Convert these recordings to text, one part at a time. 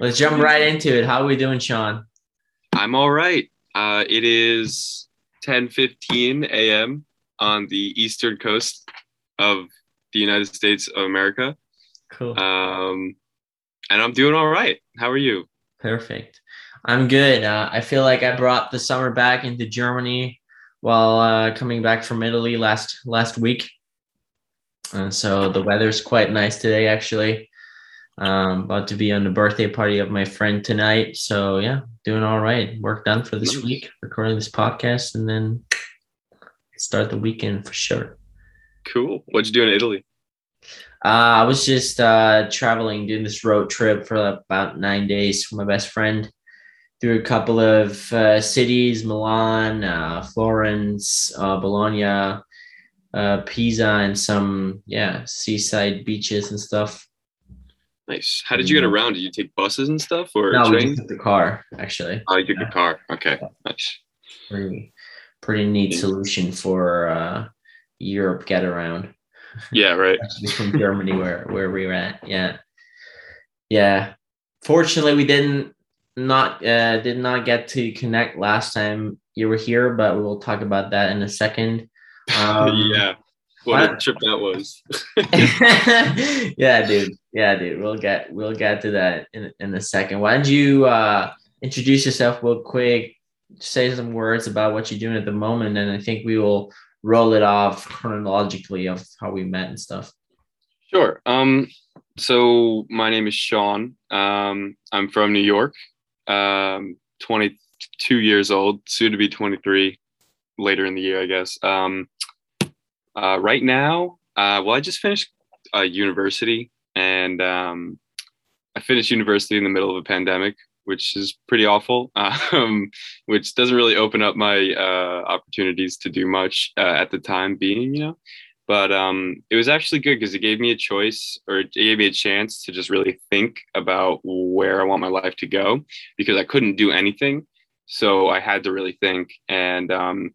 Let's jump right into it. How are we doing, Sean? I'm all right. Uh, it is 10:15 a.m. on the eastern coast of the United States of America. Cool. Um, and I'm doing all right. How are you? Perfect. I'm good. Uh, I feel like I brought the summer back into Germany while uh, coming back from Italy last last week. And so the weather's quite nice today, actually. Um, about to be on the birthday party of my friend tonight. So yeah, doing all right. Work done for this week, recording this podcast, and then start the weekend for sure. Cool. What'd you do in Italy? Uh, I was just uh, traveling, doing this road trip for about nine days with my best friend through a couple of uh, cities Milan, uh, Florence, uh, Bologna, uh, Pisa, and some, yeah, seaside beaches and stuff. Nice. How did you get around? Did you take buses and stuff or No, we took the car, actually. Oh, you took a car. Okay. Nice. Pretty, pretty neat solution for uh, Europe get around. Yeah. Right. from Germany where where we were at. Yeah, yeah. Fortunately, we didn't not uh, did not get to connect last time you were here, but we'll talk about that in a second. Um, yeah. What a what? trip that was. yeah, dude. Yeah, dude. We'll get we'll get to that in in a second. Why don't you uh, introduce yourself real quick? Say some words about what you're doing at the moment, and I think we will roll it off chronologically of how we met and stuff. Sure. Um, so my name is Sean. Um, I'm from New York. Um, 22 years old, soon to be 23 later in the year, I guess. Um, uh, right now, uh, well, I just finished uh, university and um, I finished university in the middle of a pandemic, which is pretty awful, um, which doesn't really open up my uh, opportunities to do much uh, at the time being, you know but um, it was actually good because it gave me a choice or it gave me a chance to just really think about where I want my life to go because I couldn't do anything. So I had to really think. And um,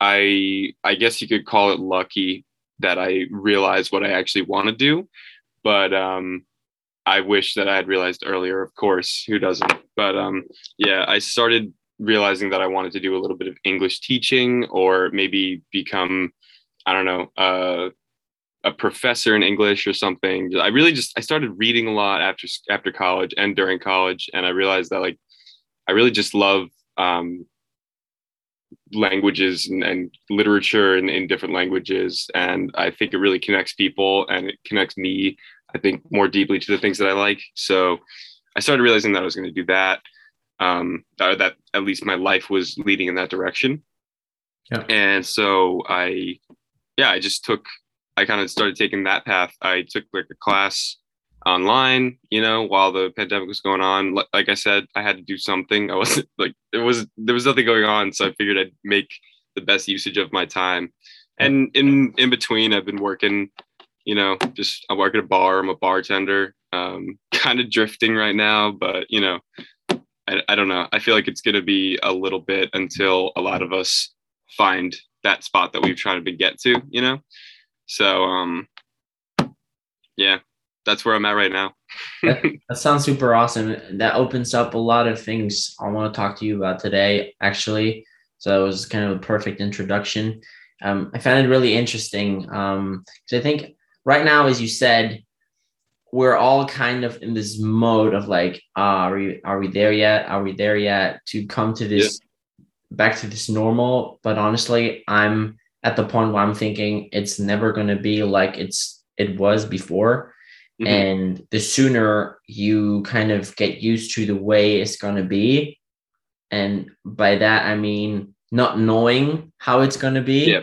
I, I guess you could call it lucky that I realized what I actually want to do. But um, I wish that I had realized earlier, of course, who doesn't? But um, yeah, I started realizing that I wanted to do a little bit of English teaching or maybe become I don't know, uh, a professor in English or something. I really just I started reading a lot after after college and during college, and I realized that like I really just love um, languages and, and literature in, in different languages, and I think it really connects people and it connects me. I think more deeply to the things that I like. So I started realizing that I was going to do that. Um, or that at least my life was leading in that direction. Yeah. And so I yeah, I just took, I kind of started taking that path. I took like a class online, you know, while the pandemic was going on. Like I said, I had to do something. I wasn't like, it was, there was nothing going on. So I figured I'd make the best usage of my time. And in, in between, I've been working, you know, just I work at a bar. I'm a bartender, um, kind of drifting right now, but you know, I, I don't know. I feel like it's going to be a little bit until a lot of us find that spot that we've tried to get to, you know? So, um, yeah, that's where I'm at right now. That sounds super awesome. That opens up a lot of things I want to talk to you about today, actually. So it was kind of a perfect introduction. Um, I found it really interesting Um, because I think right now, as you said, we're all kind of in this mode of like, ah, are we are we there yet? Are we there yet? To come to this back to this normal. But honestly, I'm at the point where I'm thinking it's never going to be like it's it was before. Mhm. And the sooner you kind of get used to the way it's going to be, and by that I mean not knowing how it's going to be, Yeah,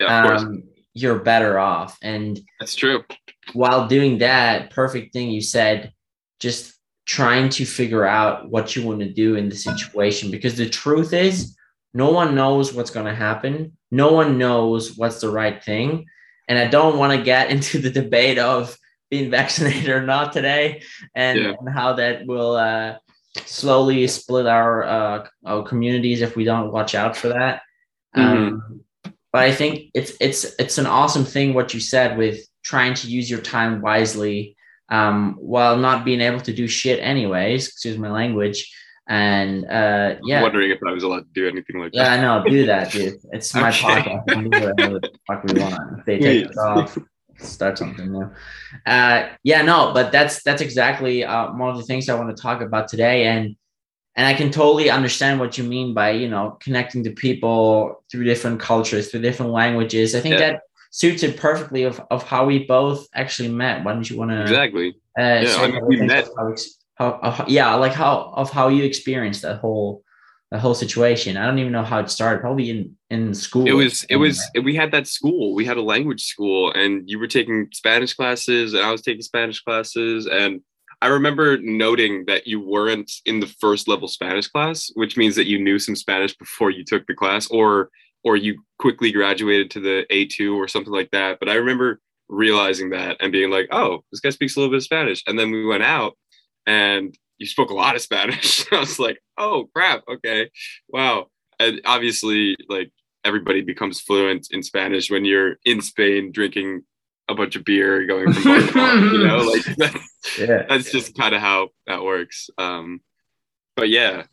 yeah, of course. um, you're better off. And That's true. while doing that, perfect thing you said, just trying to figure out what you want to do in the situation. Because the truth is, no one knows what's going to happen. No one knows what's the right thing. And I don't want to get into the debate of being vaccinated or not today and, Yeah. and how that will uh, slowly split our, uh, our communities if we don't watch out for that. Um, but I think it's it's it's an awesome thing what you said with trying to use your time wisely um, while not being able to do shit anyways. Excuse my language. And uh, yeah, wondering if I was allowed to do anything like yeah, that. I know. Do that, dude. It's my Okay. podcast. Do whatever the fuck we want. If they take us off, start something new. Uh, yeah, no, but that's that's exactly uh, one of the things I want to talk about today, and and I can totally understand what you mean by you know connecting to people through different cultures, through different languages. I think Yeah. that suits it perfectly of of how we both actually met. Why don't you want to? Exactly. Uh, Yeah, I mean, we met- How, how, how, yeah, like how of how you experienced that whole the whole situation. I don't even know how it started. Probably in in school. It was it was we had that school. We had a language school and you were taking Spanish classes and I was taking Spanish classes and I remember noting that you weren't in the first level Spanish class, which means that you knew some Spanish before you took the class or or you quickly graduated to the A2 or something like that. But I remember realizing that and being like, "Oh, this guy speaks a little bit of Spanish." And then we went out and you spoke a lot of Spanish. I was like, "Oh, crap. Okay. Wow." And obviously like everybody becomes fluent in Spanish when you're in Spain drinking a bunch of beer, going from bar to bar, you know, like that's, yeah. that's just kind of how that works. Um, but yeah,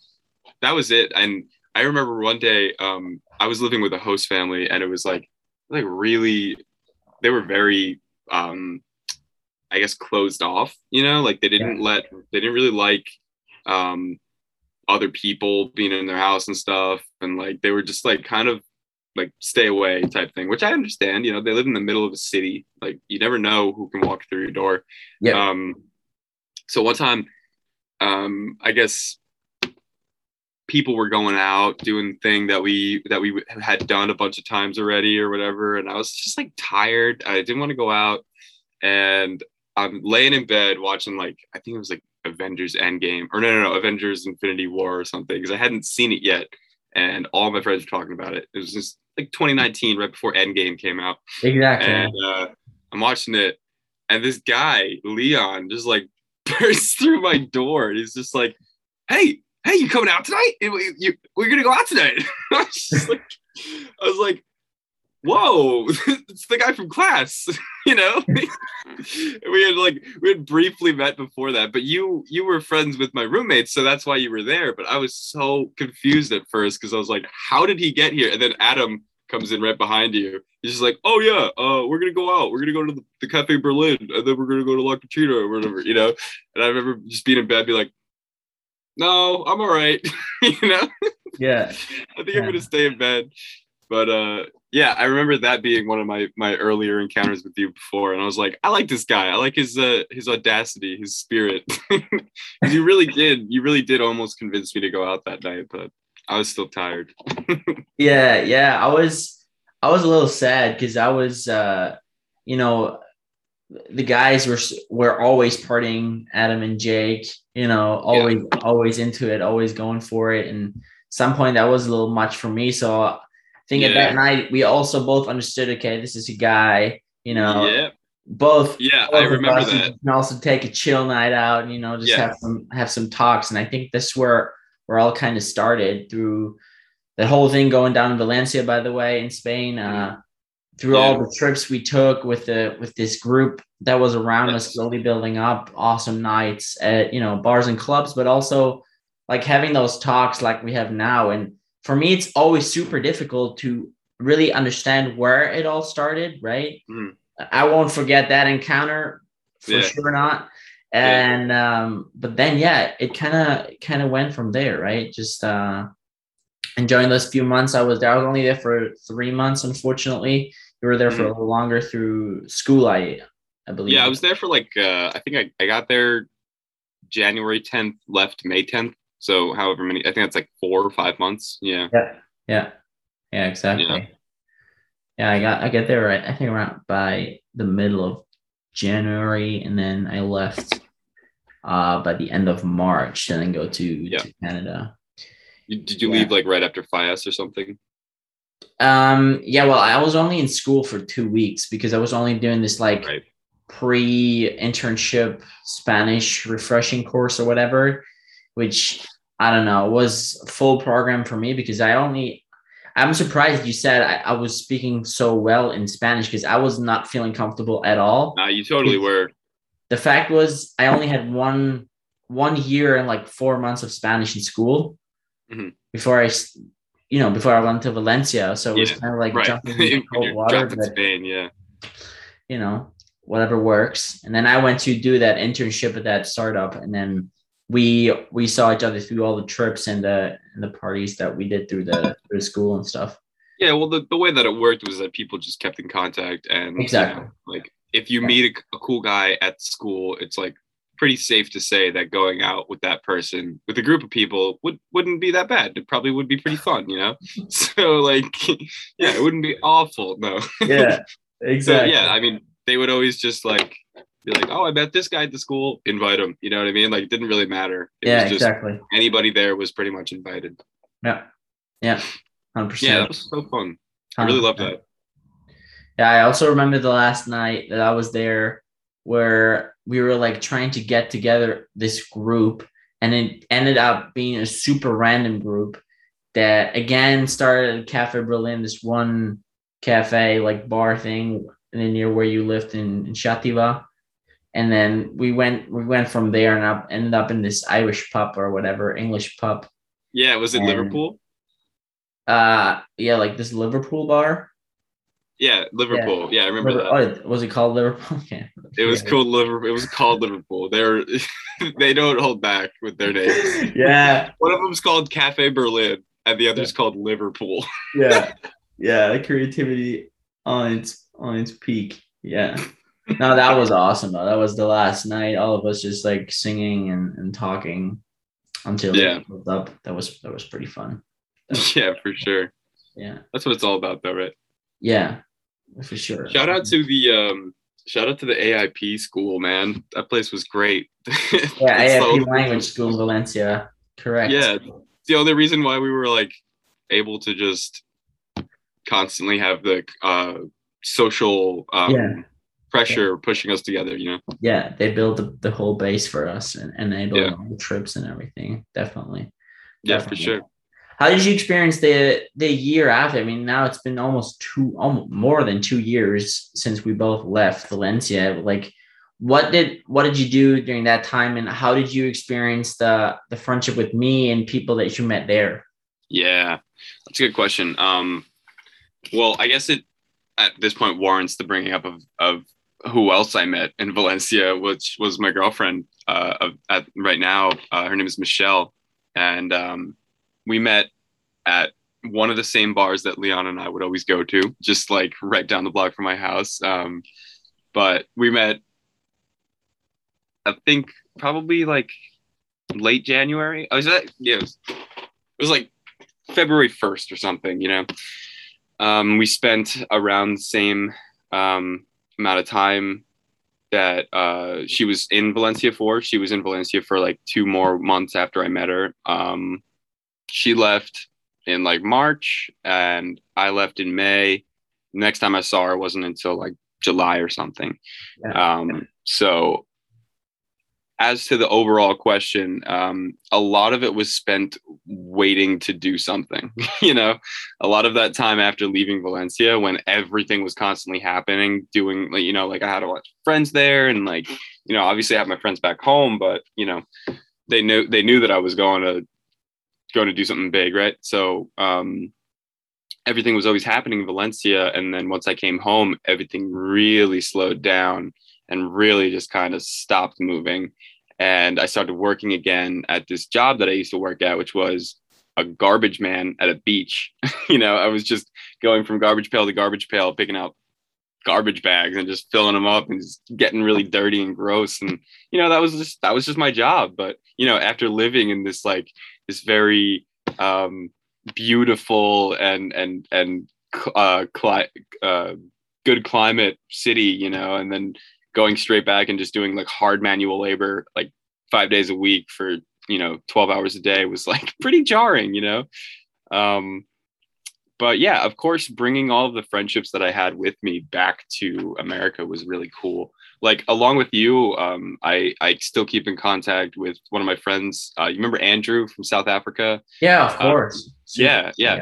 that was it. And I remember one day um, I was living with a host family, and it was like, like really, they were very, um, I guess, closed off. You know, like they didn't let, they didn't really like um, other people being in their house and stuff, and like they were just like kind of like stay away type thing, which I understand. You know, they live in the middle of a city. Like you never know who can walk through your door. Yeah. Um, so one time, um, I guess people were going out doing the thing that we that we had done a bunch of times already or whatever, and I was just like tired. I didn't want to go out, and I'm laying in bed watching like I think it was like Avengers Endgame or no no no Avengers Infinity War or something because I hadn't seen it yet, and all my friends were talking about it. It was just like 2019, right before Endgame came out exactly. and uh, I'm watching it, and this guy Leon just like bursts through my door. And he's just like, "Hey, hey, you coming out tonight? You, you- we're gonna go out tonight." I was like, I was like, "Whoa, it's the guy from class," you know. we had like we had briefly met before that, but you you were friends with my roommates, so that's why you were there. But I was so confused at first because I was like, "How did he get here?" And then Adam comes in right behind you. He's just like, "Oh yeah, uh, we're gonna go out. We're gonna go to the, the Cafe Berlin, and then we're gonna go to La Cucina or whatever, you know." And I remember just being in bed, be like, "No, I'm all right," you know. yeah. I think I'm gonna stay in bed. But uh, yeah, I remember that being one of my my earlier encounters with you before, and I was like, I like this guy. I like his uh, his audacity, his spirit. you really did, you really did almost convince me to go out that night, but I was still tired. Yeah, yeah. I was I was a little sad because I was uh you know the guys were were always partying, Adam and Jake, you know, always always into it, always going for it. And some point that was a little much for me. So Think at that night we also both understood, okay, this is a guy, you know, yeah, both yeah, both I remember that. can also take a chill night out, you know, just Yeah. have some have some talks. And I think this is we're all kind of started through the whole thing going down in Valencia, by the way, in Spain. Uh, through all the trips we took with the with this group that was around us, slowly building up awesome nights at you know bars and clubs, but also like having those talks like we have now. And for me, it's always super difficult to really understand where it all started, right? Mhm. I won't forget that encounter for Yeah. sure not. Yeah. And um, but then yeah, it kind of kind of went from there, right? Just uh enjoying those few months I was there. I was only there for three months, unfortunately. You were there for a little longer through school, I I believe. Yeah, I was there for like uh, I think I, I got there January 10th, left May 10th. So however many, I think that's like four or five months. Yeah. Yeah, yeah, yeah, exactly. Yeah. Yeah. I got I get there right. I think around by the middle of January, and then I left uh by the end of March, and then go to, Yeah. to Canada. Did you Yeah. leave like right after Fallas or something? Um, yeah, well, I was only in school for two weeks because I was only doing this like Right. pre-internship Spanish refreshing course or whatever, which I don't know it was full program for me because I only I'm surprised you said I, I was speaking so well in Spanish because I was not feeling comfortable at all. Nah, you totally were. the fact was I only had one one year and like four months of Spanish in school Mhm. before I you know, before I went to Valencia. So it was kind of like right. jumping into cold water, but Spain, yeah. you know, whatever works. And then I went to do that internship at that startup, and then we we saw each other through all the trips and the and the parties that we did through the through school and stuff. Yeah, well, the, the way that it worked was that people just kept in contact, and you Exactly. know, like if you Yeah. meet a, a cool guy at school, it's like pretty safe to say that going out with that person with a group of people would wouldn't be that bad. It probably would be pretty fun, you know. so like, yeah, it wouldn't be awful. No. Yeah, So exactly. yeah, I mean, they would always just like be like, "Oh, I met this guy at the school. Invite him." You know what I mean? Like, it didn't really matter. It yeah, was just exactly. anybody there was pretty much invited. Yeah, yeah, hundred percent. Yeah, that was so fun. I really love that. Yeah, I also remember the last night that I was there where we were like trying to get together this group and it ended up being a super random group that again started at Cafe Berlin, this one cafe like bar thing near where you lived in, in Xàtiva. And then we went we went from there and up ended up in this Irish pub or whatever, English pub. Yeah, was it And- Liverpool? Uh yeah, like this Liverpool bar. Yeah, Liverpool. Yeah, I remember Liver- that. oh, was it called Liverpool? Okay. It was Yeah. called Liverpool. It was called Liverpool. They're they don't hold back with their names. yeah, One of them's called Cafe Berlin, and the other's called Liverpool. yeah, yeah. The creativity on its on its peak. Yeah. No, that was awesome though. That was the last night. All of us just like singing and, and talking until Yeah. up. That was that was pretty fun. yeah, for sure. Yeah. That's what it's all about, though, right? Yeah. For sure. Shout out to the um, shout out to the AIP school, man. That place was great. yeah, AIP so- language school in Valencia. Correct. Yeah, the only reason why we were like able to just constantly have the uh, social um, Yeah. Pressure pushing us together. You know. Yeah. They built the, the whole base for us and, and enabled Yeah. all the trips and everything. Definitely. Yeah, for sure. How did you experience the the year after? I mean, now it's been almost two, almost more than two years since we both left Valencia. Like, what did what did you do during that time, and how did you experience the the friendship with me and people that you met there? Yeah, that's a good question. Um, well, I guess it at this point warrants the bringing up of of who else I met in Valencia, which was my girlfriend. Uh, at right now, uh, her name is Michelle, and um, we met at one of the same bars that Leon and I would always go to, just like right down the block from my house. Um, but we met, I think, probably like late January. I was at yeah, it was, it was like February 1st or something, you know. Um, we spent around the same um, amount of time that uh, she was in Valencia for. She was in Valencia for like two more months after I met her. Um, she left in like March and I left in May. Next time I saw her wasn't until like July or something. Yeah. Um, so as to the overall question, um, a lot of it was spent waiting to do something. you know, a lot of that time after leaving Valencia, when everything was constantly happening, doing like you know, like I had a lot of friends there, and like you know, obviously I have my friends back home, but you know, they knew they knew that I was going to going to do something big, right? So um, everything was always happening in Valencia, and then once I came home, everything really slowed down and really just kind of stopped moving. And I started working again at this job that I used to work at, which was a garbage man at a beach. you know, I was just going from garbage pail to garbage pail, picking out garbage bags and just filling them up and just getting really dirty and gross. And, you know, that was just, that was just my job. But, you know, after living in this, like, this very um, beautiful and, and, and, uh, cli- uh, good climate city, you know, and then going straight back and just doing like hard manual labor like five days a week for you know 12 hours a day was like pretty jarring you know? Um but yeah of course bringing all of the friendships that i had with me back to america was really cool. Like along with you um i i still keep in contact with one of my friends. Uh you remember andrew from south africa? Yeah, of course. yeah. Yeah.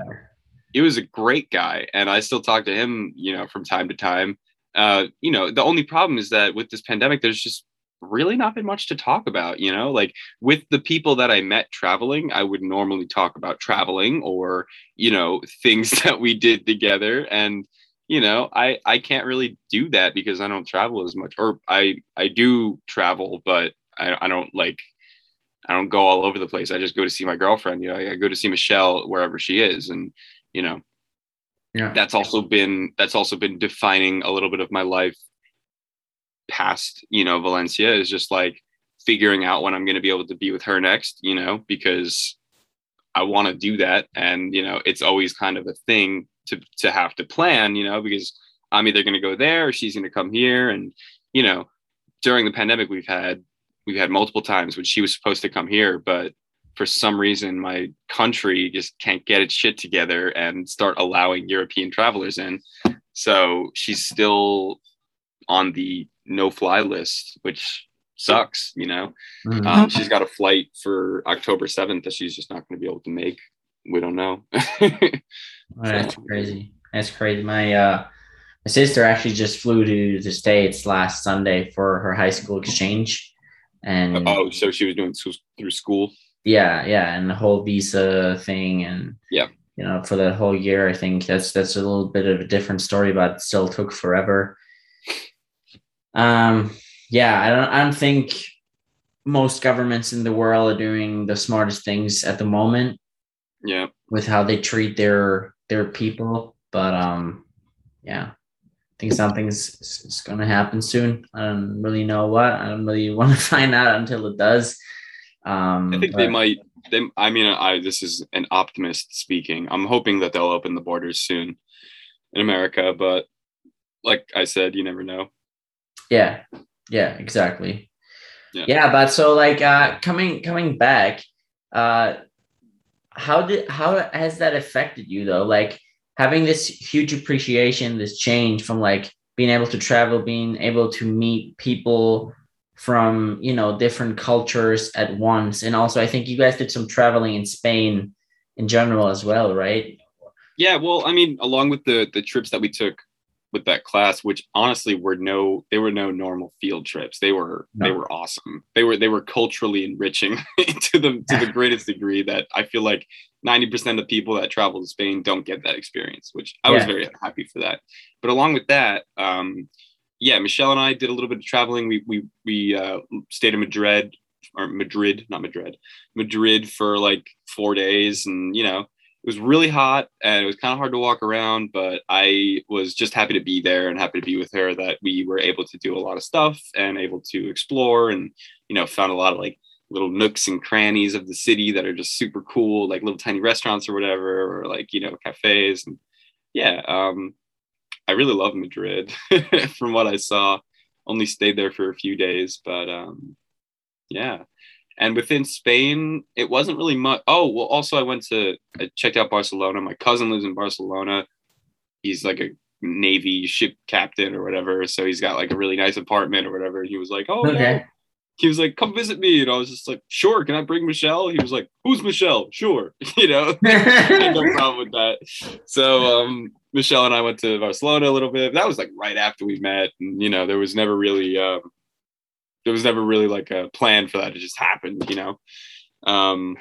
He was a great guy and i still talk to him you know from time to time uh, you know, the only problem is that with this pandemic, there's just really not been much to talk about, you know, like with the people that I met traveling, I would normally talk about traveling or, you know, things that we did together. And, you know, I, I can't really do that because I don't travel as much or I, I do travel, but I, I don't like, I don't go all over the place. I just go to see my girlfriend. You know, I, I go to see Michelle wherever she is. And, you know, yeah. that's also been, that's also been defining a little bit of my life past, you know, Valencia is just like figuring out when I'm going to be able to be with her next, you know, because I want to do that. And, you know, it's always kind of a thing to, to have to plan, you know, because I'm either going to go there or she's going to come here. And, you know, during the pandemic, we've had, we've had multiple times when she was supposed to come here, but for some reason, my country just can't get its shit together and start allowing European travelers in. So she's still on the no fly list, which sucks, you know. Mm-hmm. Um, she's got a flight for October 7th that she's just not going to be able to make. We don't know. that's crazy. That's crazy. My uh my sister actually just flew to the States last Sunday for her high school exchange. And oh, so she was doing through school. Yeah, yeah, and the whole visa thing and yeah, you know, for the whole year. I think that's that's a little bit of a different story, but it still took forever. Um, yeah, I don't, I don't think most governments in the world are doing the smartest things at the moment. Yeah, with how they treat their their people, but um, yeah, I think something's is going to happen soon. I don't really know what. I don't really want to find out until it does. Um, I think they might. They, I mean, I this is an optimist speaking. I'm hoping that they'll open the borders soon in America, but like I said, you never know. Yeah. Yeah, exactly. Yeah. yeah, but so like uh coming coming back, uh how did how has that affected you though? Like having this huge appreciation, this change from like being able to travel, being able to meet people from you know different cultures at once. And also i think you guys did some traveling in spain in general as well right? Yeah well i mean along with the the trips that we took with that class which honestly were no they were no normal field trips. They were no. they were awesome. They were they were culturally enriching to the to the greatest degree that i feel like 90% of people that travel to spain don't get that experience which i yeah. was very happy for that. But along with that um yeah michelle and i did a little bit of traveling we we we uh, stayed in madrid or madrid not madrid madrid for like four days and you know it was really hot and it was kind of hard to walk around, but I was just happy to be there and happy to be with her that we were able to do a lot of stuff and able to explore and, you know, found a lot of like little nooks and crannies of the city that are just super cool, like little tiny restaurants or whatever, or like, you know, cafes. And yeah, um, I really love Madrid from what I saw. Only stayed there for a few days, but um, yeah, and within Spain, it wasn't really much. Oh, well, also I went to I checked out Barcelona. My cousin lives in Barcelona. He's like a Navy ship captain or whatever. So he's got like a really nice apartment or whatever. He was like, Oh okay. He was like, come visit me. And I was just like, sure, can I bring Michelle? He was like, Who's Michelle? Sure. you know, no problem with that. So um Michelle and I went to Barcelona a little bit. That was like right after we met. And you know, there was never really um there was never really like a plan for that. It just happened, you know. Um,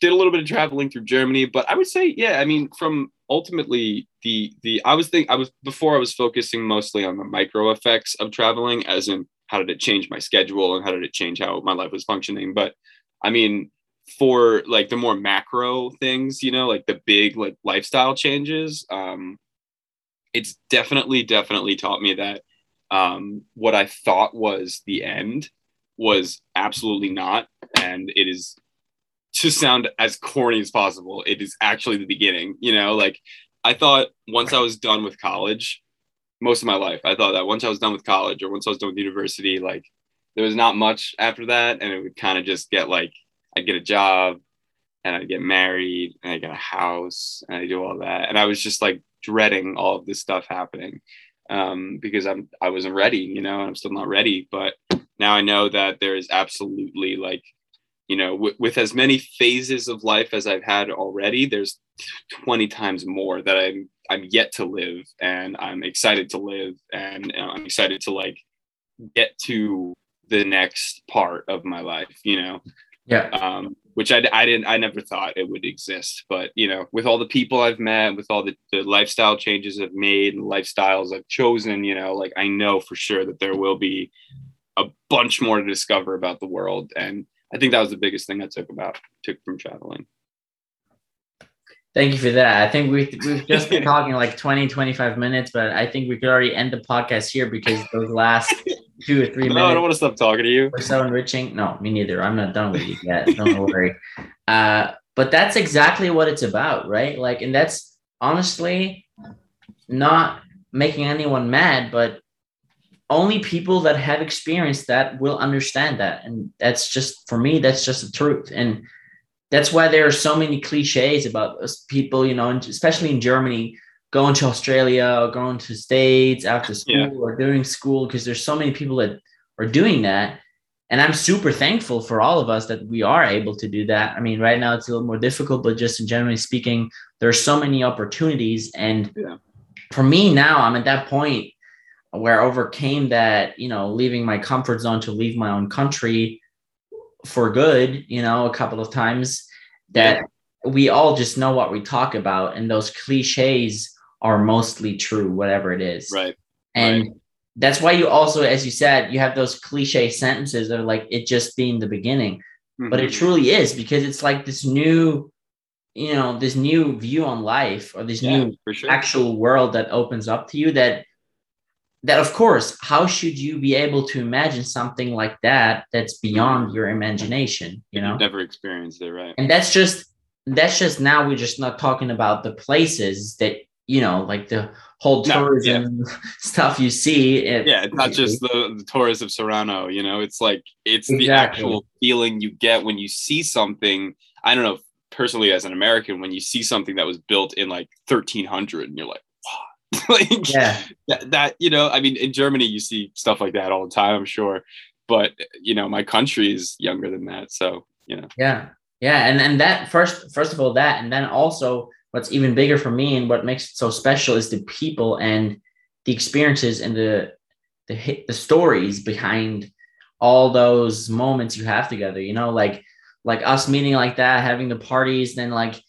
did a little bit of traveling through Germany, but I would say, yeah, I mean, from ultimately the the I was think I was before I was focusing mostly on the micro effects of traveling, as in how did it change my schedule and how did it change how my life was functioning. But I mean, for like the more macro things, you know, like the big like lifestyle changes, um, it's definitely definitely taught me that um, what I thought was the end was absolutely not. And it is to sound as corny as possible, it is actually the beginning. You know, like I thought once I was done with college, most of my life, I thought that once I was done with college or once I was done with university, like there was not much after that. And it would kind of just get like, I'd get a job and I'd get married and I'd get a house and I do all that. And I was just like dreading all of this stuff happening um, because I'm I wasn't ready, you know, and I'm still not ready. But now I know that there is absolutely like, you know, w- with as many phases of life as I've had already, there's 20 times more that I'm I'm yet to live, and I'm excited to live, and I'm excited to like get to the next part of my life, you know. Yeah. Um, which I, I didn't I never thought it would exist, but you know, with all the people I've met, with all the, the lifestyle changes I've made and lifestyles I've chosen, you know, like I know for sure that there will be a bunch more to discover about the world. And I think that was the biggest thing I took about took from traveling. Thank you for that. I think we've, we've just been talking like 20, 25 minutes, but I think we could already end the podcast here because those last two or three minutes. No, I don't want to stop talking to you. We're so enriching. No, me neither. I'm not done with you yet. Don't worry. Uh, but that's exactly what it's about, right? Like, and that's honestly not making anyone mad, but only people that have experienced that will understand that. And that's just, for me, that's just the truth. And that's why there are so many cliches about people, you know, especially in Germany, going to Australia or going to States after school yeah. or doing school, because there's so many people that are doing that. And I'm super thankful for all of us that we are able to do that. I mean, right now it's a little more difficult, but just in generally speaking, there are so many opportunities. And yeah. for me now, I'm at that point where I overcame that, you know, leaving my comfort zone to leave my own country for good, you know, a couple of times that yeah. we all just know what we talk about and those cliches are mostly true, whatever it is. Right. And right. that's why you also, as you said, you have those cliche sentences of like it just being the beginning. Mm-hmm. But it mm-hmm. truly is because it's like this new, you know, this new view on life or this yeah, new sure. actual world that opens up to you that that of course how should you be able to imagine something like that that's beyond your imagination you know You've never experienced it right and that's just that's just now we're just not talking about the places that you know like the whole tourism no, yeah. stuff you see it, yeah it's not just the, the tourists of serrano you know it's like it's exactly. the actual feeling you get when you see something i don't know personally as an american when you see something that was built in like 1300 and you're like like yeah. that, that, you know, I mean, in Germany, you see stuff like that all the time, I'm sure. But you know, my country is younger than that. So, you know. Yeah. Yeah. And and that first, first of all, that, and then also what's even bigger for me and what makes it so special is the people and the experiences and the the the stories behind all those moments you have together, you know, like like us meeting like that, having the parties, then like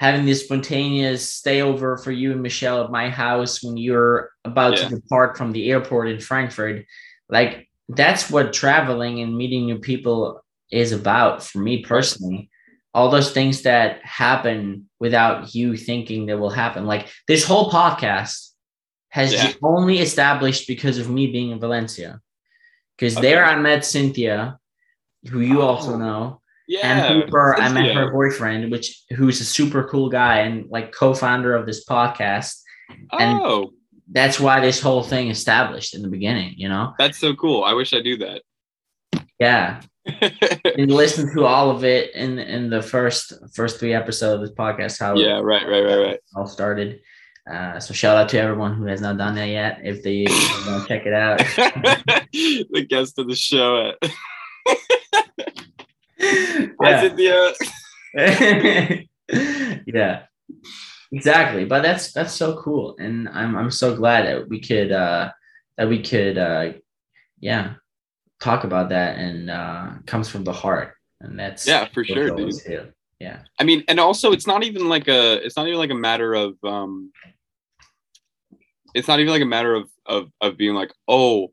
having this spontaneous stayover for you and Michelle at my house when you're about yeah. to depart from the airport in Frankfurt. Like that's what traveling and meeting new people is about for me personally. All those things that happen without you thinking they will happen. Like this whole podcast has yeah. only established because of me being in Valencia. Because okay. there I met Cynthia, who you oh. also know yeah, and Cooper, I met her boyfriend, which who's a super cool guy and like co-founder of this podcast. And oh, that's why this whole thing established in the beginning. You know, that's so cool. I wish I do that. Yeah, and listen to all of it in in the first first three episodes of this podcast. How yeah, right, right, right, right. All started. Uh, so shout out to everyone who has not done that yet. If they want to check it out, the guest of the show. Hi, yeah, exactly. But that's that's so cool, and I'm I'm so glad that we could uh, that we could uh, yeah talk about that and uh, comes from the heart, and that's yeah for sure, dude. Yeah, I mean, and also it's not even like a it's not even like a matter of um, it's not even like a matter of of of being like oh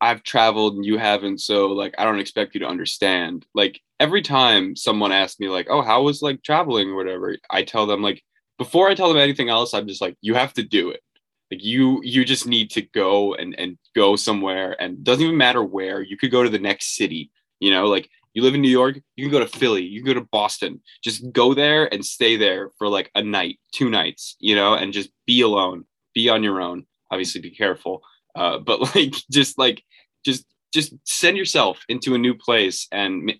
I've traveled and you haven't, so like I don't expect you to understand. Like every time someone asks me like, "Oh, how was like traveling or whatever?" I tell them like before I tell them anything else, I'm just like, "You have to do it. Like you you just need to go and and go somewhere and doesn't even matter where. You could go to the next city, you know, like you live in New York, you can go to Philly, you can go to Boston. Just go there and stay there for like a night, two nights, you know, and just be alone, be on your own. Obviously be careful uh, but like just like just just send yourself into a new place and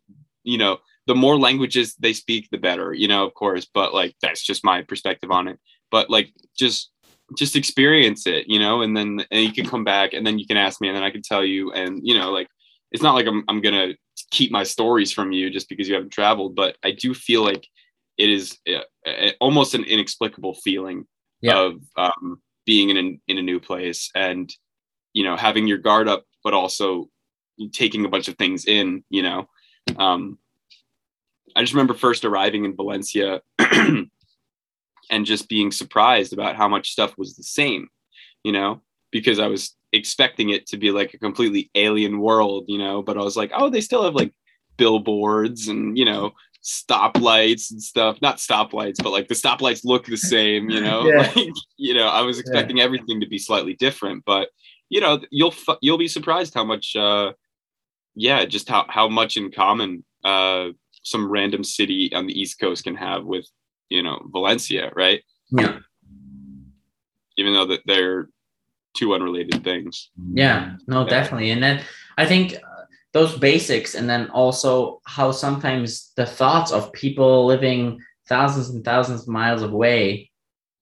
you know the more languages they speak the better you know of course but like that's just my perspective on it but like just just experience it you know and then and you can come back and then you can ask me and then i can tell you and you know like it's not like i'm, I'm gonna keep my stories from you just because you haven't traveled but i do feel like it is a, uh, a, almost an inexplicable feeling yeah. of um, being in a, in a new place and you know having your guard up but also taking a bunch of things in, you know. Um, I just remember first arriving in Valencia and just being surprised about how much stuff was the same, you know, because I was expecting it to be like a completely alien world, you know, but I was like, oh, they still have like billboards and, you know, stoplights and stuff. Not stoplights, but like the stoplights look the same, you know. Yeah. Like, you know, I was expecting yeah. everything to be slightly different, but you know, you'll you'll be surprised how much uh yeah, just how how much in common uh some random city on the East Coast can have with, you know, Valencia, right? Yeah. Even though that they're two unrelated things. Yeah, no, yeah. definitely. And then I think those basics and then also how sometimes the thoughts of people living thousands and thousands of miles away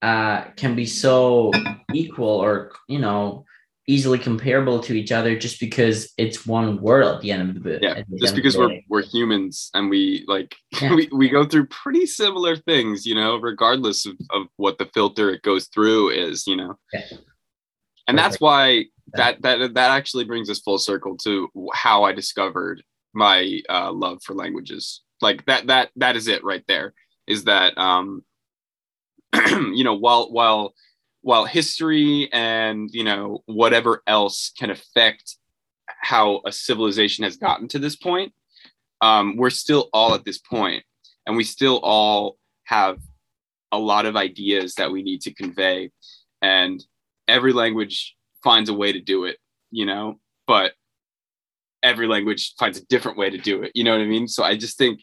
uh, can be so equal or you know easily comparable to each other just because it's one world at the end of the yeah just because we're we're humans and we like yeah. we, we go through pretty similar things you know regardless of, of what the filter it goes through is you know yeah. and Perfect. that's why that that that actually brings us full circle to how I discovered my uh, love for languages. Like that that that is it right there. Is that um, you know while while while history and you know whatever else can affect how a civilization has gotten to this point, um, we're still all at this point, and we still all have a lot of ideas that we need to convey, and every language finds a way to do it, you know, but every language finds a different way to do it. You know what I mean? So I just think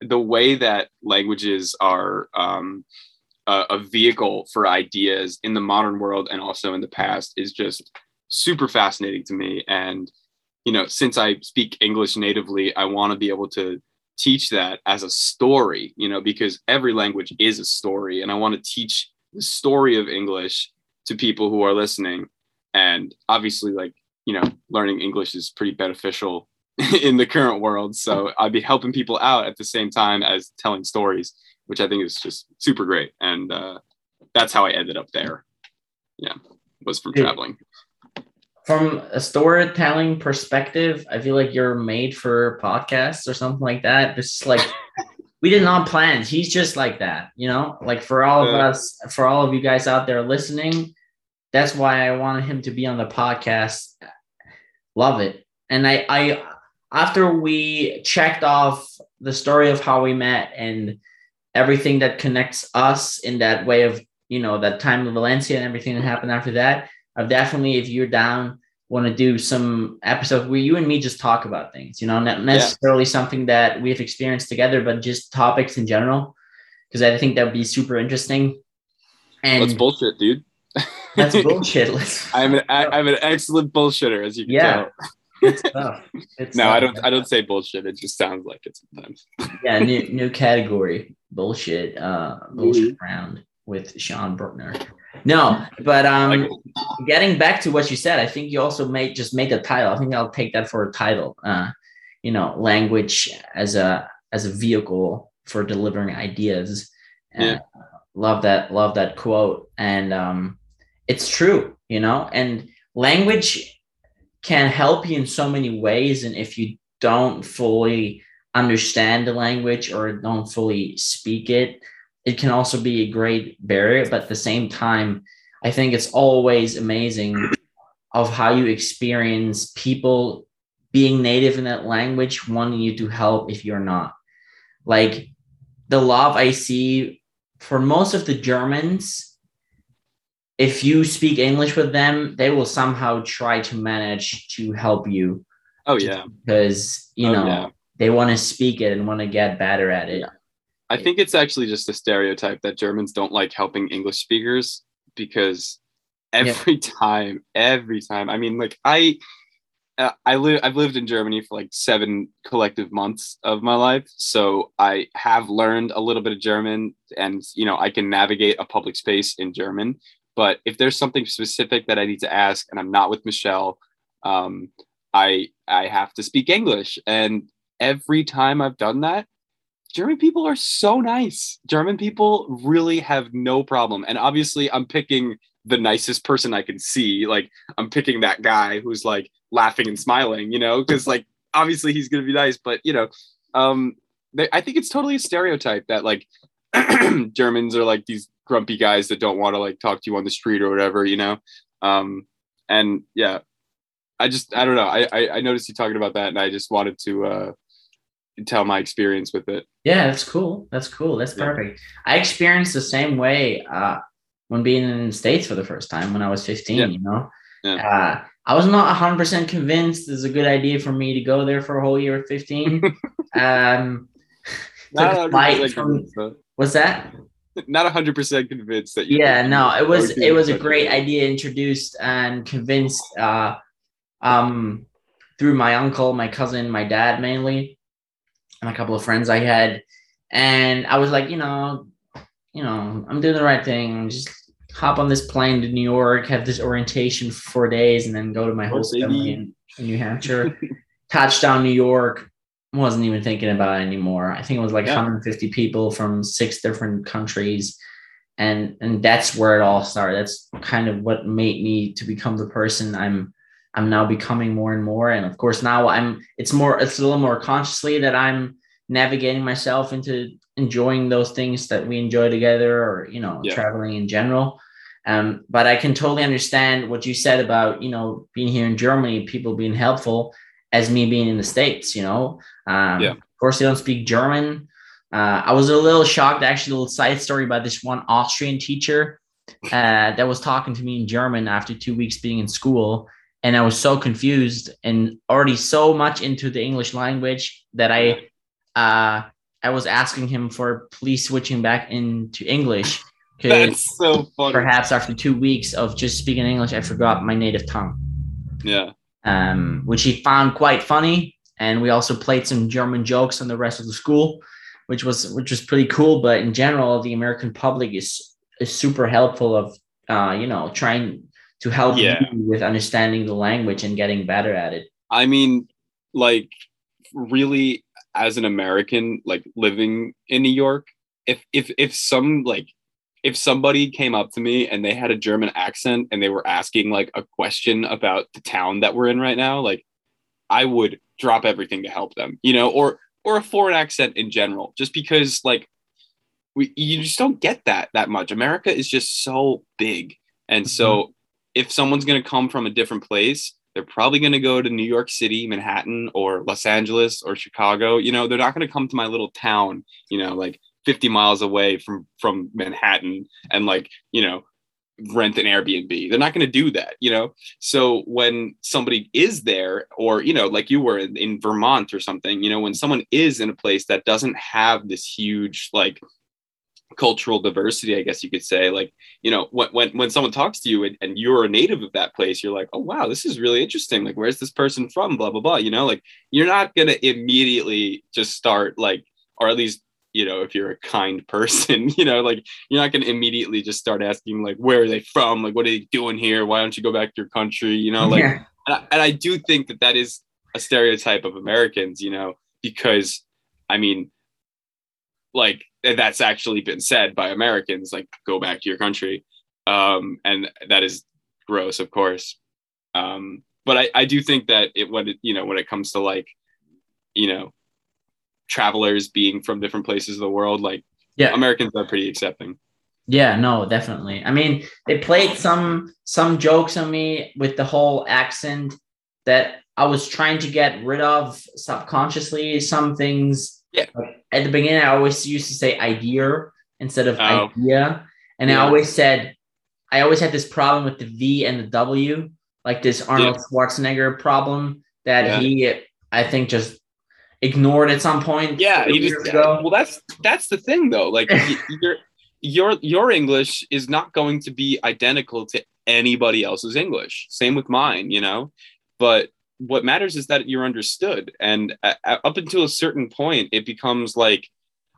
the way that languages are um, a, a vehicle for ideas in the modern world and also in the past is just super fascinating to me. And, you know, since I speak English natively, I want to be able to teach that as a story, you know, because every language is a story. And I want to teach the story of English to people who are listening and obviously like you know learning english is pretty beneficial in the current world so i'd be helping people out at the same time as telling stories which i think is just super great. And uh, that's how i ended up there. Yeah was from traveling. From a storytelling perspective i feel like you're made for podcasts or something like that. It's like we did not plan. He's just like that you know? Like for all of uh, us for all of you guys out there listening that's why I wanted him to be on the podcast. Love it. And I, I after we checked off the story of how we met and everything that connects us in that way of you know that time in Valencia and everything that happened after that, I've definitely, if you're down, want to do some episode where you and me just talk about things. You know, not necessarily yeah. something that we've experienced together, but just topics in general. Because I think that would be super interesting. And that's bullshit, dude. That's bullshit. I'm an I'm an excellent bullshitter, as you can yeah. tell. It's tough. It's no, tough. I don't. I don't say bullshit. It just sounds like it sometimes. yeah, new new category bullshit. Uh, bullshit mm-hmm. round with Sean Bruckner. No, but um, getting back to what you said, I think you also made just made the title. I think I'll take that for a title. Uh, you know, language as a as a vehicle for delivering ideas. Yeah. Uh, love that. Love that quote. And um, it's true, you know, and language can help you in so many ways. And if you don't fully understand the language or don't fully speak it, it can also be a great barrier. But at the same time, I think it's always amazing of how you experience people being native in that language, wanting you to help if you're not. Like the love I see for most of the Germans if you speak English with them, they will somehow try to manage to help you. Oh yeah, because you oh, know yeah. they want to speak it and want to get better at it. Yeah. I think it's actually just a stereotype that Germans don't like helping English speakers because every yeah. time, every time. I mean, like I, uh, I live. I've lived in Germany for like seven collective months of my life, so I have learned a little bit of German, and you know I can navigate a public space in German. But if there's something specific that I need to ask and I'm not with Michelle, um, I I have to speak English. And every time I've done that, German people are so nice. German people really have no problem. And obviously, I'm picking the nicest person I can see. Like I'm picking that guy who's like laughing and smiling, you know, because like obviously he's gonna be nice, but you know, um, they, I think it's totally a stereotype that like Germans are like these grumpy guys that don't want to like talk to you on the street or whatever, you know. Um, and yeah, I just I don't know. I, I I noticed you talking about that, and I just wanted to uh tell my experience with it. Yeah, that's cool. That's cool. That's perfect. Yeah. I experienced the same way uh, when being in the States for the first time when I was 15, yeah. you know. Yeah. Uh, I was not 100% convinced it's a good idea for me to go there for a whole year at 15. um, took a from, what's that? Not 100% convinced that you Yeah, no, it was it was a great idea introduced and convinced uh, um, through my uncle, my cousin, my dad mainly and a couple of friends I had. And I was like, you know, you know, I'm doing the right thing. Just hop on this plane to New York, have this orientation for four days, and then go to my host family in, in New Hampshire. Touchdown, New York. Wasn't even thinking about it anymore. I think it was like yeah. 150 people from six different countries. And and that's where it all started. That's kind of what made me to become the person I'm I'm now becoming more and more. And of course, now I'm, it's more, it's a little more consciously that I'm navigating myself into enjoying those things that we enjoy together or, you know, yeah. traveling in general. Um, but I can totally understand what you said about, you know, being here in Germany, people being helpful as me being in the States, you know. Um, yeah. Of course, they don't speak German. Uh, I was a little shocked, actually, a little side story about this one Austrian teacher uh, that was talking to me in German after two weeks being in school and I was so confused and already so much into the English language that I uh, I was asking him for please switching back into English. That's so funny. Perhaps after two weeks of just speaking English, I forgot my native tongue. Yeah. Um, which he found quite funny, and we also played some German jokes on the rest of the school, which was which was pretty cool. But in general, the American public is is super helpful of uh, you know trying to help yeah. you with understanding the language and getting better at it. I mean, like really as an American, like living in New York, if if if some like if somebody came up to me and they had a German accent and they were asking like a question about the town that we're in right now, like I would drop everything to help them, you know, or or a foreign accent in general, just because like we you just don't get that that much. America is just so big. And so mm-hmm if someone's going to come from a different place, they're probably going to go to New York City, Manhattan, or Los Angeles or Chicago. You know, they're not going to come to my little town, you know, like 50 miles away from from Manhattan and like, you know, rent an Airbnb. They're not going to do that, you know? So when somebody is there, or, you know, like you were in, in, Vermont or something, you know, when someone is in a place that doesn't have this huge, like, cultural diversity i guess you could say like you know when when, when someone talks to you and, and, you're a native of that place you're like oh wow this is really interesting like where's this person from blah blah blah you know like you're not to immediately just start like or at least you know if you're a kind person you know like you're not going to immediately just start asking like where are they from like what are they doing here why don't you go back to your country you know like yeah. and, I, and i do think that that is a stereotype of americans you know because i mean like that's actually been said by Americans, like go back to your country. Um, and that is gross, of course. Um, but I, I do think that it when it, you know when it comes to like you know travelers being from different places of the world, like yeah, Americans are pretty accepting. Yeah, no, definitely. I mean, they played some some jokes on me with the whole accent that I was trying to get rid of subconsciously. Some things yeah. At the beginning, I always used to say idea instead of oh. idea. And yeah. I always said, I always had this problem with the V and the W, like this Arnold yeah. Schwarzenegger problem that yeah. he, I think, just ignored at some point. Yeah, he just, well, that's that's the thing though. Like your your your English is not going to be identical to anybody else's English. Same with mine, you know. But what matters is that you're understood and up until a certain point it becomes like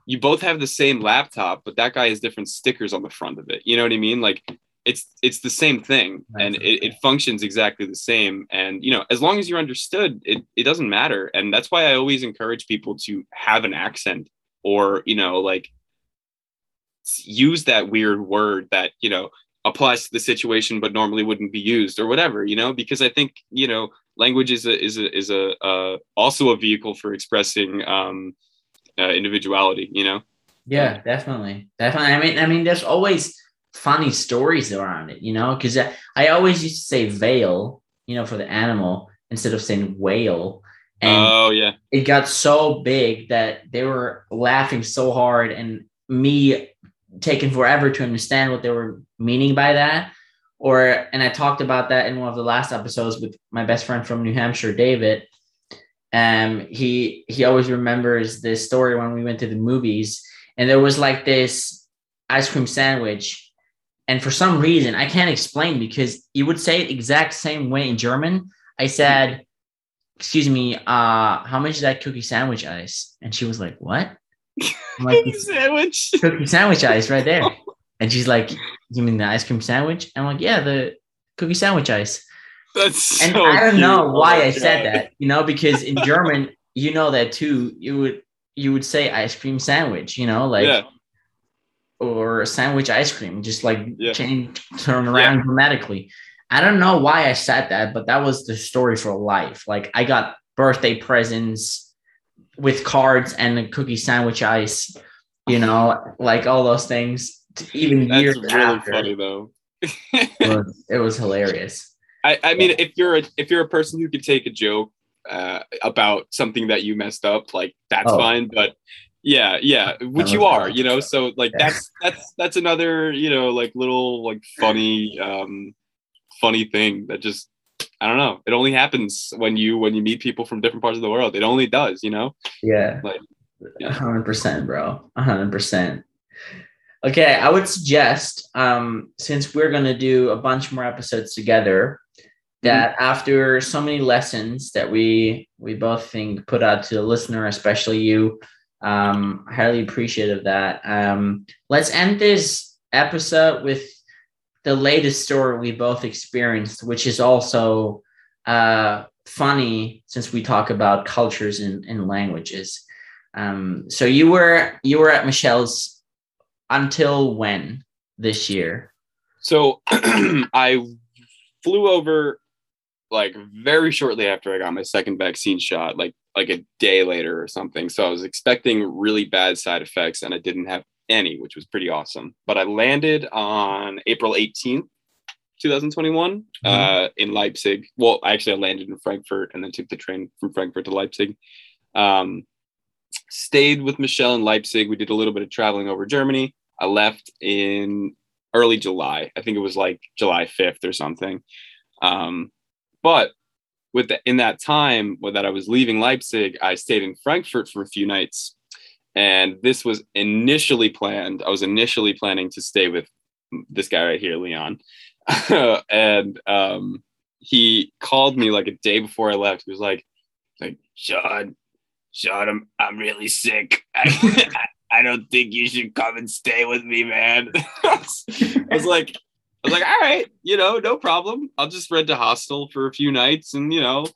you both have the same laptop but that guy has different stickers on the front of it you know what i mean like it's it's the same thing That's and it, it, functions exactly the same. And you know as long as you're understood it, it doesn't matter. And that's why i always encourage people to have an accent or you know like use that weird word that you know applies to the situation but normally wouldn't be used or whatever you know because i think you know language is a is a is a uh, also a vehicle for expressing um, uh, individuality you know? Yeah definitely. Definitely. I mean i mean there's always funny stories around it you know because I, I always used to say veil you know for the animal instead of saying whale. And oh yeah. it got so big that they were laughing so hard and me taking forever to understand what they were meaning by that. Or and i talked about that in one of the last episodes with my best friend from new hampshire david. Um he he always remembers this story when we went to the movies. And there was like this ice cream sandwich and for some reason i can't explain because you would say it exact same way in german i said excuse me uh how much is that cookie sandwich ice and she was like what I'm like, cookie sandwich cookie sandwich ice right there. And she's like, You mean the ice cream sandwich? And I'm like, Yeah, the cookie sandwich ice. That's And so I don't cute. know Oh why my I said that, you know, because in German, you know that too. You would you would say ice cream sandwich, you know, like yeah or a sandwich ice cream, just like Yeah. change turn around dramatically. I don't know why I said that, but that was the story for life. Like I got birthday presents with cards and a cookie sandwich ice, you know, like all those things. Even that's years really after, funny though it was, it was hilarious. I, I mean, if you're a if you're a person who could take a joke uh, about something that you messed up, like that's Oh. fine. But yeah, yeah, which you are, you know. So like that's that's that's another you know like little like funny um funny thing that just I don't know. It only happens when you when you meet people from different parts of the world. It only does, you know. Yeah. Like, A yeah. hundred percent, bro. A hundred percent. Okay, I would suggest, um, since we're gonna do a bunch more episodes together, that after so many lessons that we we both think put out to the listener, especially you, um, highly appreciative of that. Um, let's end this episode with the latest story we both experienced, which is also uh, funny since we talk about cultures and, and languages. Um, so you were you were at Michelle's until when this year? So I flew over like very shortly after I got my second vaccine shot, like like a day later or something. So I was expecting really bad side effects and I didn't have any, which was pretty awesome. But I landed on April 18th, 2021, uh, in Leipzig. Well, actually, I landed in Frankfurt and then took the train from Frankfurt to Leipzig. Um, stayed with Michelle in Leipzig. We did a little bit of traveling over Germany. I left in early July. I think it was like July 5th or something. Um, but with the, in that time that I was leaving Leipzig, I stayed in Frankfurt for a few nights. And this was initially planned. I was initially planning to stay with this guy right here, Leon. and um, he called me like a day before I left. He was like, like Sean, Sean, I'm I'm really sick. I, I don't think you should come and stay with me, man. I was like, I was like, all right, you know, no problem. I'll just rent a hostel for a few nights and you know,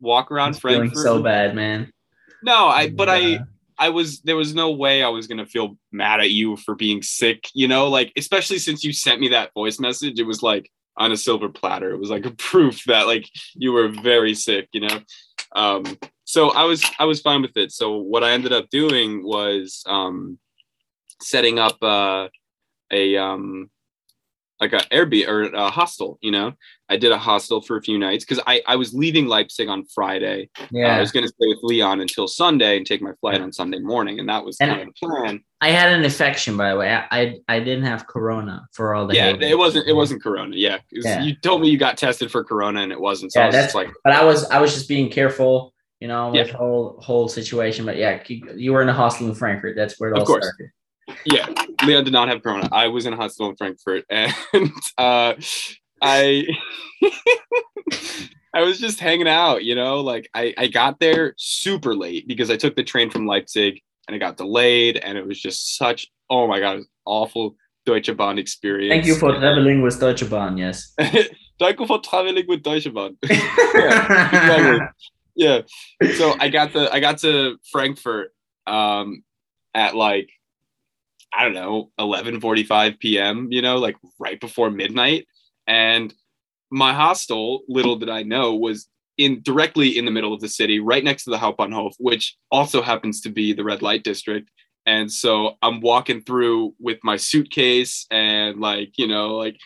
walk around Frankfurt. so bad, man. No, I but I I was there was no way I was gonna feel mad at you for being sick, you know, like especially since you sent me that voice message, it was like on a silver platter. It was like a proof that like you were very sick, you know. Um, so I was I was fine with it. So what I ended up doing was um, setting up uh, a um, like a Airbnb or a hostel. You know, I did a hostel for a few nights because I I was leaving Leipzig on Friday. Uh, I was going to stay with Leon until Sunday and take my flight on Sunday morning, and that was And- kind of the plan. I had an infection, by the way. I I, I didn't have corona for all the Yeah, it wasn't it wasn't Corona. Yeah, was- Yeah. you told me you got tested for Corona and it wasn't. So I Yeah, was that's just like, but I was I was just being careful, you know, with Yeah. whole whole situation. But yeah, you- were in a hostel in Frankfurt. That's where it Of all course. started. Yeah, Leon did not have Corona. I was in a hospital in Frankfurt, and uh, I I was just hanging out. You know, like I I got there super late because I took the train from Leipzig and it got delayed, and it was just such oh my god, awful Deutsche Bahn experience. Thank you for traveling with Deutsche Bahn. Yes. Thank you for traveling with Deutsche Bahn. exactly. yeah. So I got the I got to Frankfurt um at like I don't know, 11:45 p.m., you know, like right before midnight. And my hostel, little did I know, was in directly in the middle of the city, right next to the Hauptbahnhof, which also happens to be the red light district. And so I'm walking through with my suitcase and like, you know, like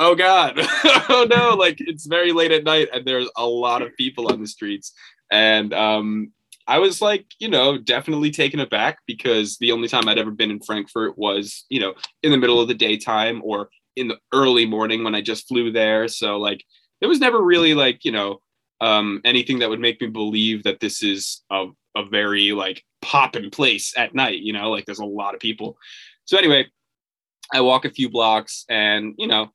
oh god oh no like it's very late at night and there's a lot of people on the streets and um I was like, you know, definitely taken aback because the only time I'd ever been in Frankfurt was, you know, in the middle of the daytime or in the early morning when I just flew there. So like there was never really like, you know, um, anything that would make me believe that this is a, a very like popping place at night, you know, like there's a lot of people. So anyway, I walk a few blocks and, you know,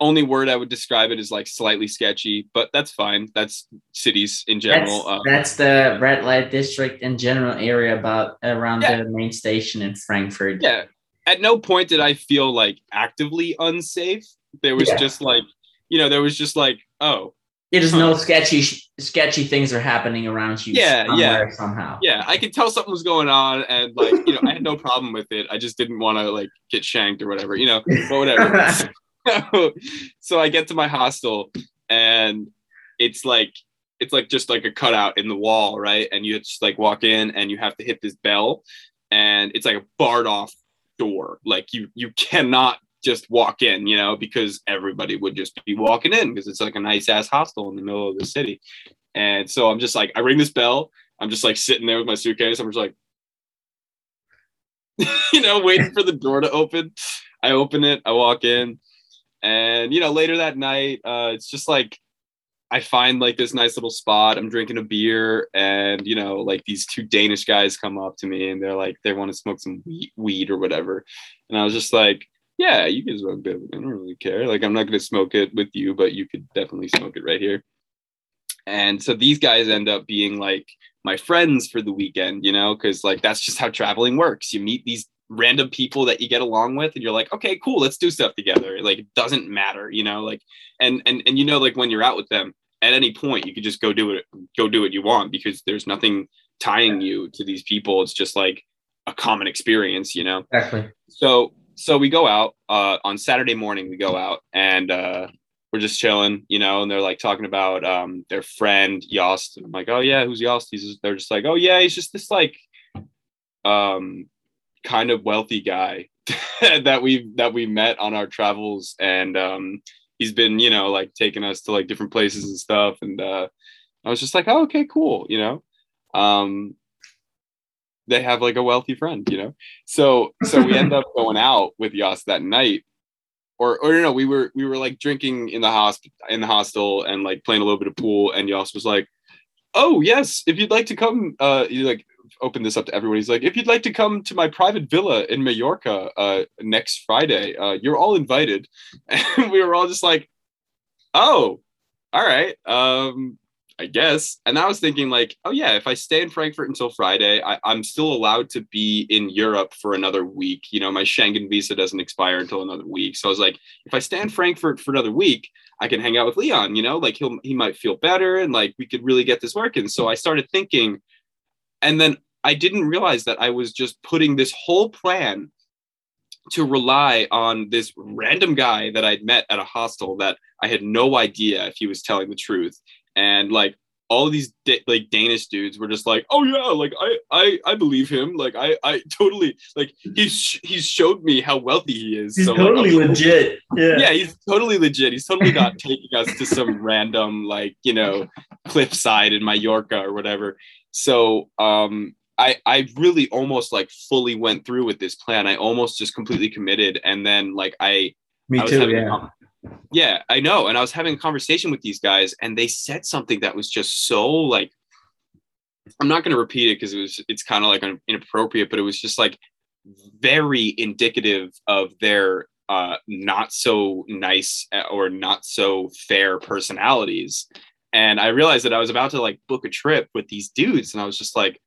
only word I would describe it is like slightly sketchy, but that's fine. That's cities in general. That's, um, that's the red light district in general area about around yeah. the main station in Frankfurt. Yeah. At no point did I feel like actively unsafe. There was yeah. just like, you know, there was just like, oh, it is no sketchy sketchy things are happening around you. Yeah, yeah, somehow. Yeah, I could tell something was going on, and like you know, I had no problem with it. I just didn't want to like get shanked or whatever, you know, but whatever. so I get to my hostel and it's like it's like just like a cutout in the wall, right? And you just like walk in and you have to hit this bell and it's like a barred off door. Like you you cannot just walk in, you know, because everybody would just be walking in because it's like a nice ass hostel in the middle of the city. And so I'm just like, I ring this bell. I'm just like sitting there with my suitcase. I'm just like, you know, waiting for the door to open. I open it, I walk in, and you know, later that night, uh, it's just like I find like this nice little spot. I'm drinking a beer, and you know, like these two Danish guys come up to me, and they're like, they want to smoke some weed or whatever. And I was just like, yeah, you can smoke it. I don't really care. Like, I'm not going to smoke it with you, but you could definitely smoke it right here. And so these guys end up being like my friends for the weekend, you know, because like that's just how traveling works. You meet these random people that you get along with and you're like okay cool let's do stuff together like it doesn't matter you know like and and and you know like when you're out with them at any point you could just go do it go do what you want because there's nothing tying you to these people it's just like a common experience you know exactly so so we go out uh on saturday morning we go out and uh we're just chilling, you know, and they're like talking about um, their friend Yost. I'm like, oh yeah, who's Yost? He's just, they're just like, oh yeah, he's just this like um kind of wealthy guy that we that we met on our travels. And um he's been you know like taking us to like different places and stuff. And uh i was just like oh okay cool you know? Um they have like a wealthy friend you know? So so we end up going out with yas that night. Or or no we were we were like drinking in the hosp in the hostel and like playing a little bit of pool. And yas was like oh yes if you'd like to come uh you like open this up to everyone. He's like, if you'd like to come to my private villa in Mallorca uh, next Friday, uh, you're all invited. And we were all just like, oh, all right. Um, I guess. And I was thinking, like, oh, yeah, if I stay in Frankfurt until Friday, I, am still allowed to be in Europe for another week. You know, my Schengen visa doesn't expire until another week. So I was like, if I stay in Frankfurt for another week, I can hang out with Leon, you know, like he'll, he might feel better and like we could really get this working. So I started thinking, and then I didn't realize that I was just putting this whole plan to rely on this random guy that I'd met at a hostel that I had no idea if he was telling the truth. And like all these like Danish dudes were just like, "Oh yeah, like I I I believe him. Like I I totally like he's he's showed me how wealthy he is. He's so, totally like, legit. Yeah, yeah, he's totally legit. He's totally not taking us to some random like you know cliffside in Mallorca or whatever. So um I I really almost like fully went through with this plan. I almost just completely committed, and then like I me I too. Yeah. yeah, I know. And I was having a conversation with these guys, and they said something that was just so like I'm not going to repeat it because it was it's kind of like inappropriate, but it was just like very indicative of their uh, not so nice uh, or not so fair personalities. And I realized that I was about to like book a trip with these dudes, and I was just like,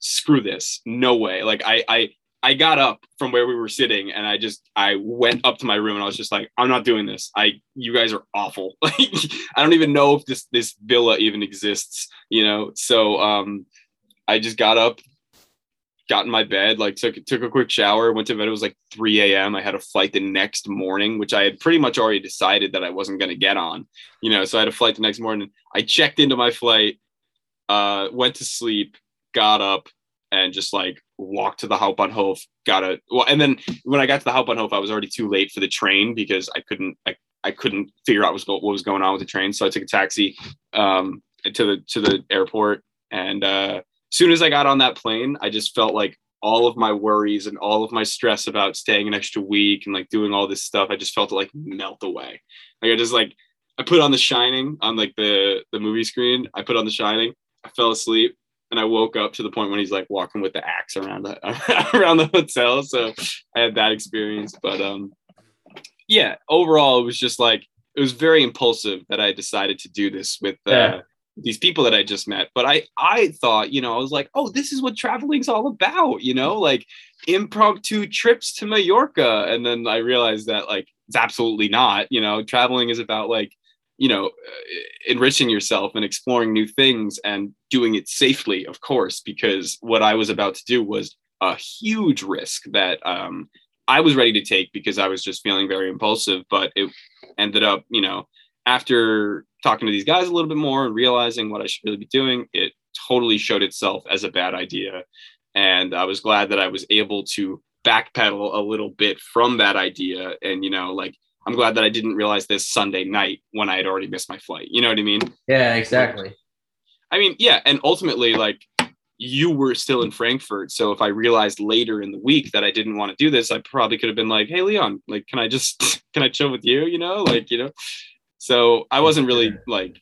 screw this. No way. Like i i i got up from where we were sitting and i just i went up to my room and i was just like i'm not doing this. I you guys are awful. Like i don't even know if this this villa even exists you know? So um i just got up got in my bed, like took took a quick shower, went to bed. It was like 3 a.m. I had a flight the next morning, which I had pretty much already decided that I wasn't going to get on. You know, so I had a flight the next morning. I checked into my flight, uh, went to sleep, got up, and just like walked to the Hauptbahnhof. Got a well, and then when I got to the Hauptbahnhof, I was already too late for the train because I couldn't I, I couldn't figure out what was, what was going on with the train. So I took a taxi um, to the to the airport and. Uh, soon as I got on that plane, I just felt like all of my worries and all of my stress about staying an extra week and like doing all this stuff, I just felt it like melt away. Like I just like I put on The Shining on like the the movie screen. I put on The Shining. I fell asleep and I woke up to the point when he's like walking with the axe around the around the hotel. So I had that experience, but um, yeah. Overall, it was just like it was very impulsive that I decided to do this with uh, yeah these people that I just met. But I I thought, you know, I was like, oh, this is what traveling's all about, you know, like impromptu trips to Mallorca. And then I realized that like it's absolutely not, you know, traveling is about like, you know, uh, enriching yourself and exploring new things and doing it safely, of course, because what I was about to do was a huge risk that um, I was ready to take because I was just feeling very impulsive, but it ended up, you know, after talking to these guys a little bit more and realizing what I should really be doing, it totally showed itself as a bad idea. And I was glad that I was able to backpedal a little bit from that idea. And, you know, like, I'm glad that I didn't realize this Sunday night when I had already missed my flight. You know what I mean? Yeah, exactly. I mean, yeah. And ultimately, like, you were still in Frankfurt. So if I realized later in the week that I didn't want to do this, I probably could have been like, hey, Leon, like, can I just, can I chill with you? You know, like, you know, so I wasn't really like,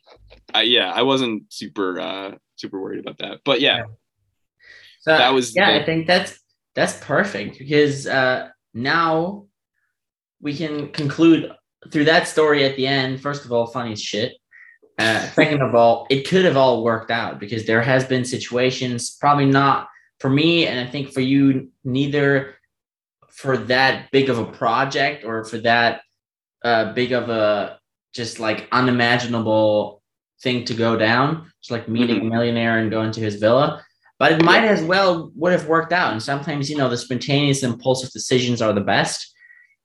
I, yeah, I wasn't super uh super worried about that. But yeah, so that was yeah. The, I think that's that's perfect because uh now we can conclude through that story at the end. First of all, funny shit. Uh, second of all, it could have all worked out because there has been situations, probably not for me, and I think for you, neither for that big of a project or for that uh, big of a just like unimaginable thing to go down. It's like meeting mm-hmm. a millionaire and going to his villa. But it might as well would have worked out. And sometimes, you know, the spontaneous, impulsive decisions are the best.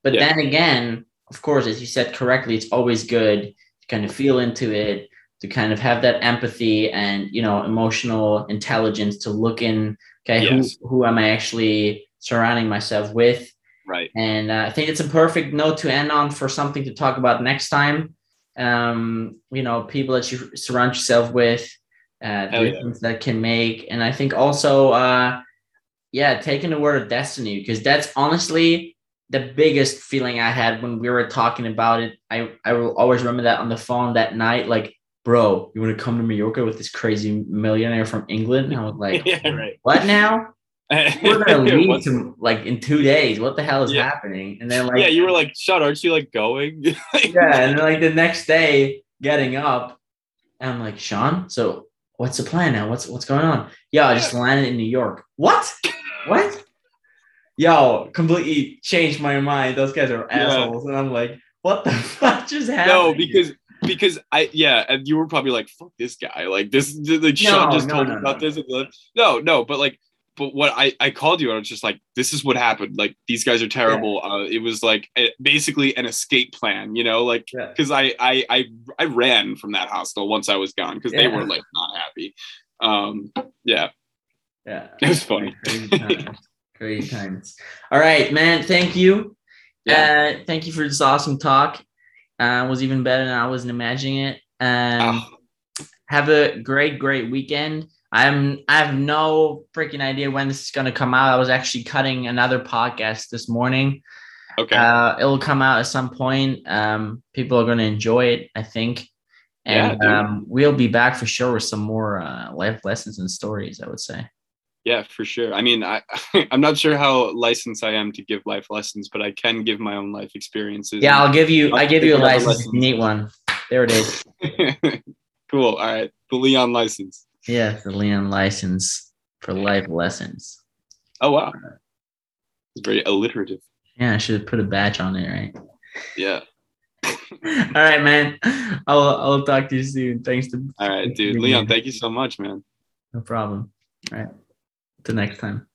But yeah. then again, of course, as you said correctly, it's always good to kind of feel into it, to kind of have that empathy and, you know, emotional intelligence to look in, okay, yes. who, who am I actually surrounding myself with? Right. And uh, I think it's a perfect note to end on for something to talk about next time um, you know, people that you surround yourself with, uh, difference yeah. that can make. And I think also, uh, yeah, taking the word of destiny, because that's honestly the biggest feeling I had when we were talking about it. I, I will always remember that on the phone that night, like, bro, you want to come to Mallorca with this crazy millionaire from England? And I was like, yeah, right. what now? We're gonna leave to, like in two days. What the hell is yeah. happening? And then like yeah, you were like, "Shut, aren't you like going?" yeah, and then like the next day, getting up, and I'm like, "Sean, so what's the plan now? What's what's going on?" Yeah, I just landed in New York. What? what? Yo, completely changed my mind. Those guys are assholes, yeah. and I'm like, "What the fuck just happened?" No, because because I yeah, and you were probably like, "Fuck this guy!" Like this, like no, Sean just no, told no, me about this. No, no, but like but what I, I called you, I was just like, this is what happened. Like these guys are terrible. Yeah. Uh, it was like a, basically an escape plan, you know, like because yeah. I, I I I ran from that hostel once I was gone because yeah. they were like not happy. Um, yeah, yeah, it was funny. Great times. times. All right, man. Thank you. Yeah. Uh, thank you for this awesome talk. Uh, was even better than I wasn't imagining it. Um, oh. Have a great, great weekend. I'm I have no freaking idea when this is gonna come out. I was actually cutting another podcast this morning. Okay. Uh, it'll come out at some point. Um, people are gonna enjoy it, I think. And yeah, um, we'll be back for sure with some more uh, life lessons and stories. I would say. Yeah, for sure. I mean, I I'm not sure how licensed I am to give life lessons, but I can give my own life experiences. Yeah, I'll give you. I give you a license. Neat one. There it is. cool. All right, the Leon license. Yeah, the Leon license for life lessons. Oh wow, it's very alliterative. Yeah, I should have put a badge on it, right? Yeah. All right, man. I'll I'll talk to you soon. Thanks to. All right, dude. Leon, thank you so much, man. No problem. All right. Till next time.